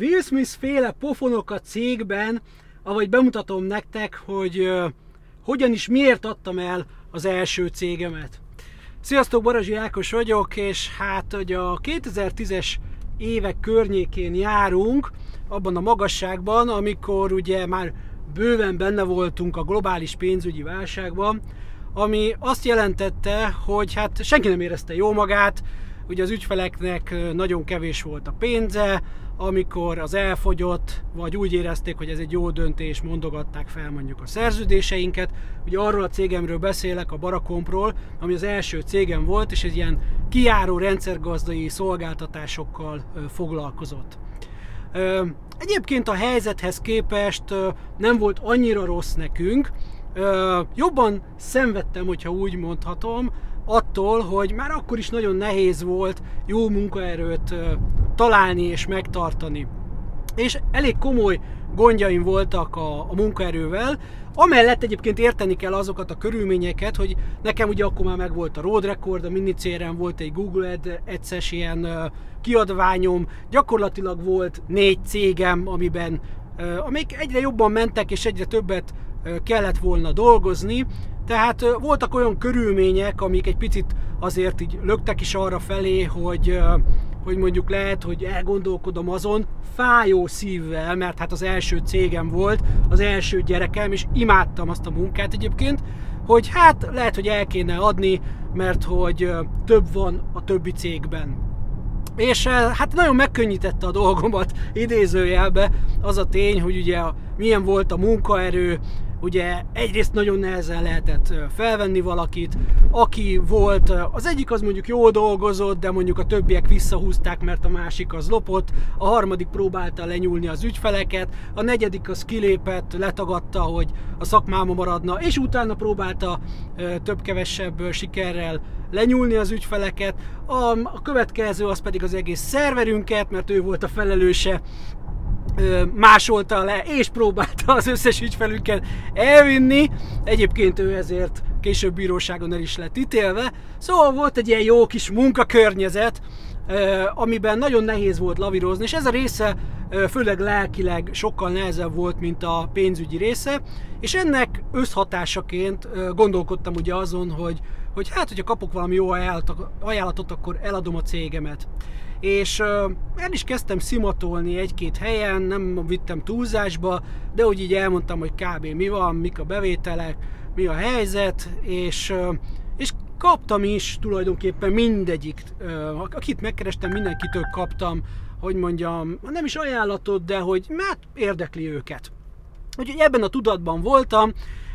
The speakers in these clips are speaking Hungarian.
Will Smith féle pofonokat cégben, ahogy bemutatom nektek, hogy hogyan is miért adtam el az első cégemet. Sziasztok, Barazsi Ákos vagyok, és hát hogy a 2010-es évek környékén járunk, abban a magasságban, amikor ugye már bőven benne voltunk a globális pénzügyi válságban, ami azt jelentette, hogy hát senki nem érezte jó magát, ugye az ügyfeleknek nagyon kevés volt a pénze, amikor az elfogyott, vagy úgy érezték, hogy ez egy jó döntés, mondogatták fel mondjuk a szerződéseinket. Ugye arról a cégemről beszélek, a Barakompról, ami az első cégem volt, és egy ilyen kiáró rendszergazdai szolgáltatásokkal foglalkozott. Egyébként a helyzethez képest nem volt annyira rossz nekünk, jobban szenvedtem, hogyha úgy mondhatom, attól, hogy már akkor is nagyon nehéz volt jó munkaerőt találni és megtartani. És elég komoly gondjaim voltak a, a munkaerővel, amellett egyébként érteni kell azokat a körülményeket, hogy nekem ugye akkor már megvolt a Road Record, a minicérem volt egy Google Ads-es ilyen kiadványom, gyakorlatilag volt négy cégem, amiben amik egyre jobban mentek és egyre többet kellett volna dolgozni, tehát voltak olyan körülmények, amik egy picit azért így löktek is arra felé, hogy, hogy mondjuk lehet, hogy elgondolkodom azon, fájó szívvel, mert hát az első cégem volt, az első gyerekem, és imádtam azt a munkát egyébként, hogy hát lehet, hogy el kéne adni, mert hogy több van a többi cégben. És hát nagyon megkönnyítette a dolgomat idézőjelbe az a tény, hogy ugye milyen volt a munkaerő, ugye egyrészt nagyon nehezen lehetett felvenni valakit, aki volt, az egyik az mondjuk jól dolgozott, de mondjuk a többiek visszahúzták, mert a másik az lopott, a harmadik próbálta lenyúlni az ügyfeleket, a negyedik az kilépett, letagadta, hogy a szakmáma maradna, és utána próbálta több-kevesebb sikerrel lenyúlni az ügyfeleket, a, a következő az pedig az egész szerverünket, mert ő volt a felelőse másolta le, és próbálta az összes ügyfelünket elvinni. Egyébként ő ezért később bíróságon el is lett ítélve. Szóval volt egy ilyen jó kis munkakörnyezet, amiben nagyon nehéz volt lavírozni, és ez a része főleg lelkileg sokkal nehezebb volt, mint a pénzügyi része, és ennek összhatásaként gondolkodtam ugye azon, hogy, hogy hát, hogyha kapok valami jó ajánlatot, akkor eladom a cégemet és el is kezdtem szimatolni egy-két helyen, nem vittem túlzásba, de úgy így elmondtam, hogy kb. mi van, mik a bevételek, mi a helyzet, és, és kaptam is tulajdonképpen mindegyik, akit megkerestem, mindenkitől kaptam, hogy mondjam, nem is ajánlatot, de hogy hát érdekli őket. Úgyhogy ebben a tudatban voltam,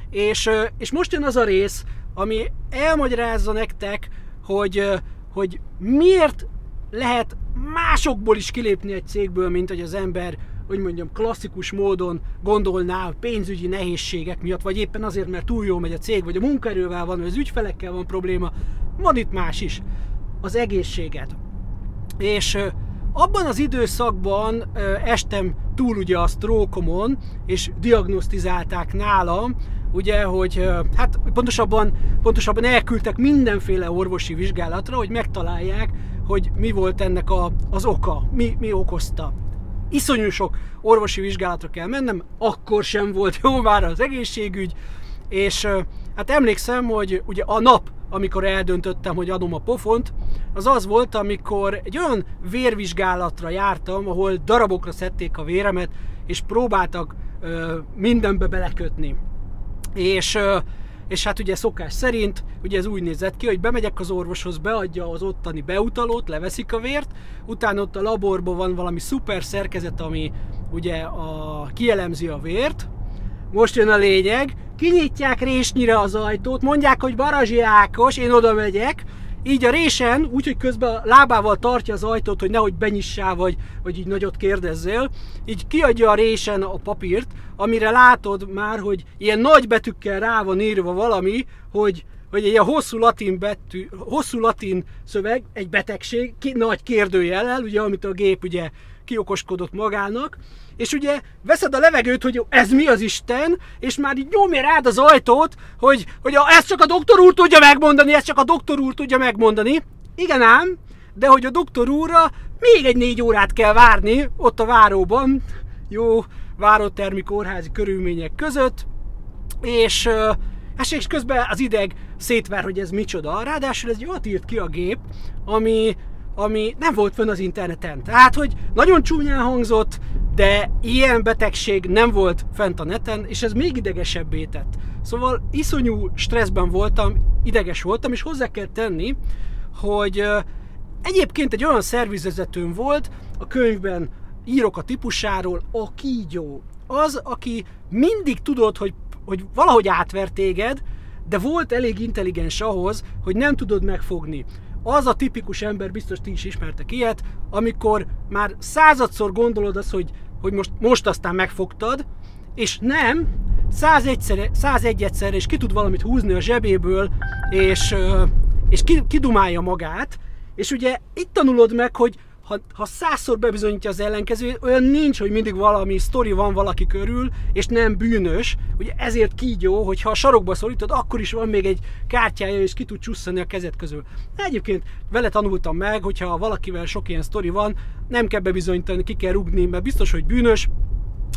és, és most jön az a rész, ami elmagyarázza nektek, hogy, hogy miért lehet másokból is kilépni egy cégből, mint hogy az ember, hogy mondjam, klasszikus módon gondolná a pénzügyi nehézségek miatt, vagy éppen azért, mert túl jól megy a cég, vagy a munkaerővel van, vagy az ügyfelekkel van probléma. Van itt más is. Az egészséget. És abban az időszakban estem túl ugye a sztrókomon, és diagnosztizálták nálam, ugye, hogy hát pontosabban, pontosabban elküldtek mindenféle orvosi vizsgálatra, hogy megtalálják, hogy mi volt ennek a, az oka, mi, mi okozta. Iszonyú sok orvosi vizsgálatra kell mennem, akkor sem volt jó már az egészségügy, és hát emlékszem, hogy ugye a nap, amikor eldöntöttem, hogy adom a pofont, az az volt, amikor egy olyan vérvizsgálatra jártam, ahol darabokra szedték a véremet, és próbáltak ö, mindenbe belekötni. És és hát ugye szokás szerint, ugye ez úgy nézett ki, hogy bemegyek az orvoshoz, beadja az ottani beutalót, leveszik a vért, utána ott a laborban van valami szuper szerkezet, ami ugye a, kielemzi a vért, most jön a lényeg, kinyitják résnyire az ajtót, mondják, hogy Barazsi Ákos, én oda megyek, így a résen, úgyhogy közben a lábával tartja az ajtót, hogy nehogy benyissál, vagy, vagy így nagyot kérdezzél, így kiadja a résen a papírt, amire látod már, hogy ilyen nagy betűkkel rá van írva valami, hogy, hogy egy ilyen hosszú latin, betű, hosszú latin szöveg, egy betegség, ki, nagy kérdőjellel, ugye, amit a gép ugye kiokoskodott magának, és ugye veszed a levegőt, hogy ez mi az Isten, és már így nyomja rád az ajtót, hogy, hogy a, ezt csak a doktor úr tudja megmondani, ezt csak a doktor úr tudja megmondani. Igen ám, de hogy a doktor úrra még egy négy órát kell várni ott a váróban, jó várótermi kórházi körülmények között, és, és közben az ideg szétver, hogy ez micsoda. Ráadásul ez egy olyat írt ki a gép, ami, ami nem volt fönn az interneten. Tehát, hogy nagyon csúnyán hangzott, de ilyen betegség nem volt fent a neten, és ez még idegesebbé tett. Szóval iszonyú stresszben voltam, ideges voltam, és hozzá kell tenni, hogy egyébként egy olyan szervizvezetőm volt, a könyvben írok a típusáról, a kígyó. Az, aki mindig tudod, hogy, hogy valahogy átver téged, de volt elég intelligens ahhoz, hogy nem tudod megfogni. Az a tipikus ember, biztos ti is ismertek ilyet, amikor már századszor gondolod azt, hogy, hogy most, most aztán megfogtad, és nem, 101 101 egyszer, és ki tud valamit húzni a zsebéből, és, és kidumálja magát, és ugye itt tanulod meg, hogy ha, ha százszor bebizonyítja az ellenkező, olyan nincs, hogy mindig valami sztori van valaki körül, és nem bűnös. Ugye ezért kígyó, hogy ha a sarokba szorítod, akkor is van még egy kártyája, és ki tud csusszani a kezed közül. De egyébként vele tanultam meg, hogyha valakivel sok ilyen sztori van, nem kell bebizonyítani, ki kell rugni, mert biztos, hogy bűnös,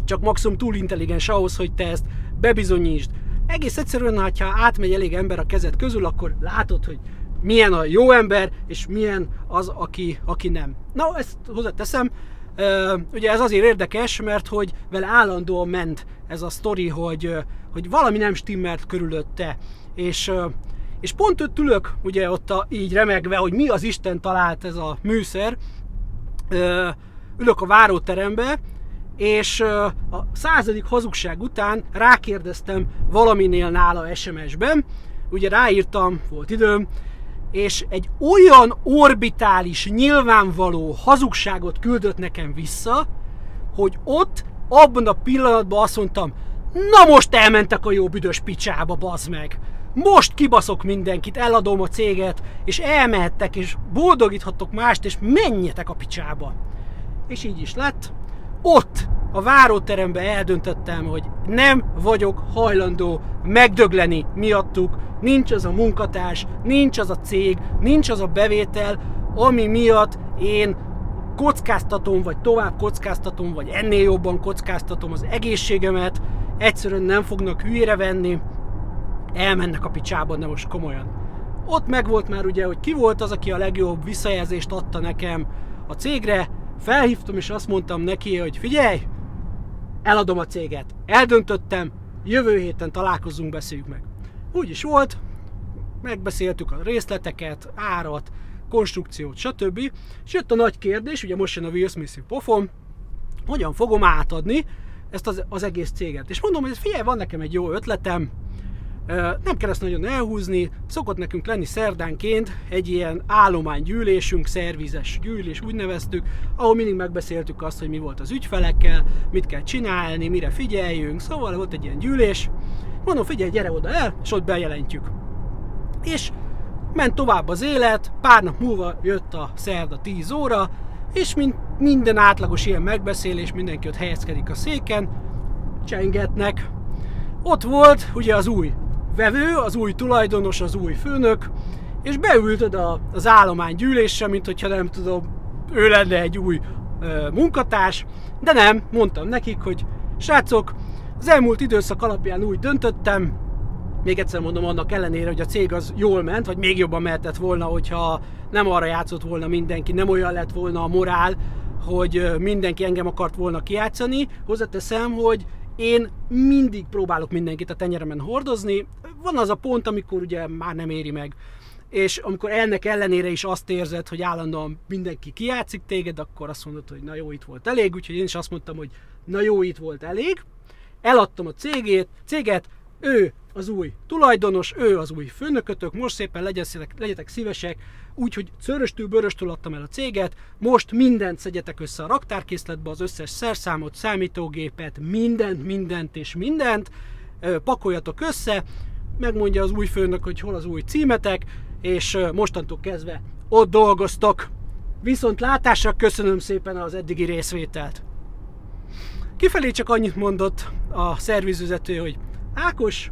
csak maximum túl intelligens ahhoz, hogy te ezt bebizonyítsd. Egész egyszerűen, ha átmegy elég ember a kezed közül, akkor látod, hogy milyen a jó ember, és milyen az, aki, aki nem. Na, ezt hozzáteszem, ugye ez azért érdekes, mert hogy vele állandóan ment ez a sztori, hogy, hogy valami nem stimmelt körülötte, és, és pont ott ülök, ugye ott a, így remegve, hogy mi az Isten talált ez a műszer, ülök a váróterembe, és a századik hazugság után rákérdeztem valaminél nála SMS-ben, ugye ráírtam, volt időm, és egy olyan orbitális, nyilvánvaló hazugságot küldött nekem vissza, hogy ott, abban a pillanatban azt mondtam, na most elmentek a jó büdös picsába, bazd meg! Most kibaszok mindenkit, eladom a céget, és elmehettek, és boldogíthattok mást, és menjetek a picsába. És így is lett. Ott a váróteremben eldöntöttem, hogy nem vagyok hajlandó megdögleni miattuk, nincs az a munkatárs, nincs az a cég, nincs az a bevétel, ami miatt én kockáztatom, vagy tovább kockáztatom, vagy ennél jobban kockáztatom az egészségemet, egyszerűen nem fognak hülyére venni, elmennek a picsába, de most komolyan. Ott megvolt már ugye, hogy ki volt az, aki a legjobb visszajelzést adta nekem a cégre, felhívtam és azt mondtam neki, hogy figyelj, eladom a céget. Eldöntöttem, jövő héten találkozunk, beszéljük meg. Úgy is volt, megbeszéltük a részleteket, árat, konstrukciót, stb. És jött a nagy kérdés, ugye most jön a Will Smith pofon, hogyan fogom átadni ezt az, az egész céget. És mondom, hogy figyelj, van nekem egy jó ötletem, nem kell ezt nagyon elhúzni, szokott nekünk lenni szerdánként egy ilyen állománygyűlésünk, szervizes gyűlés, úgy neveztük, ahol mindig megbeszéltük azt, hogy mi volt az ügyfelekkel, mit kell csinálni, mire figyeljünk, szóval volt egy ilyen gyűlés. Mondom, figyelj, gyere oda el, és ott bejelentjük. És ment tovább az élet, pár nap múlva jött a szerda 10 óra, és mint minden átlagos ilyen megbeszélés, mindenki ott helyezkedik a széken, csengetnek. Ott volt ugye az új vevő, az új tulajdonos, az új főnök, és beült oda az állomány gyűlésre, mint hogyha nem tudom, ő lenne egy új ö, munkatárs, de nem, mondtam nekik, hogy srácok, az elmúlt időszak alapján úgy döntöttem, még egyszer mondom, annak ellenére, hogy a cég az jól ment, vagy még jobban mehetett volna, hogyha nem arra játszott volna mindenki, nem olyan lett volna a morál, hogy mindenki engem akart volna kiátszani. Hozzáteszem, hogy én mindig próbálok mindenkit a tenyeremen hordozni. Van az a pont, amikor ugye már nem éri meg. És amikor ennek ellenére is azt érzed, hogy állandóan mindenki kiátszik téged, akkor azt mondod, hogy na jó, itt volt elég. Úgyhogy én is azt mondtam, hogy na jó, itt volt elég. Eladtam a cégét, céget, ő az új tulajdonos, ő az új főnökötök, most szépen legyetek, legyetek szívesek, úgyhogy szöröstül bőröstül adtam el a céget, most mindent szedjetek össze a raktárkészletbe, az összes szerszámot, számítógépet, mindent, mindent és mindent, pakoljatok össze, megmondja az új főnök, hogy hol az új címetek, és mostantól kezdve ott dolgoztok. Viszont látásra köszönöm szépen az eddigi részvételt. Kifelé csak annyit mondott a szervizvezető, hogy Ákos,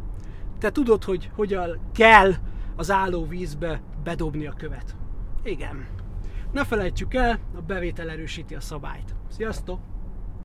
te tudod, hogy hogyan kell az álló vízbe bedobni a követ. Igen. Ne felejtsük el, a bevétel erősíti a szabályt. Sziasztok!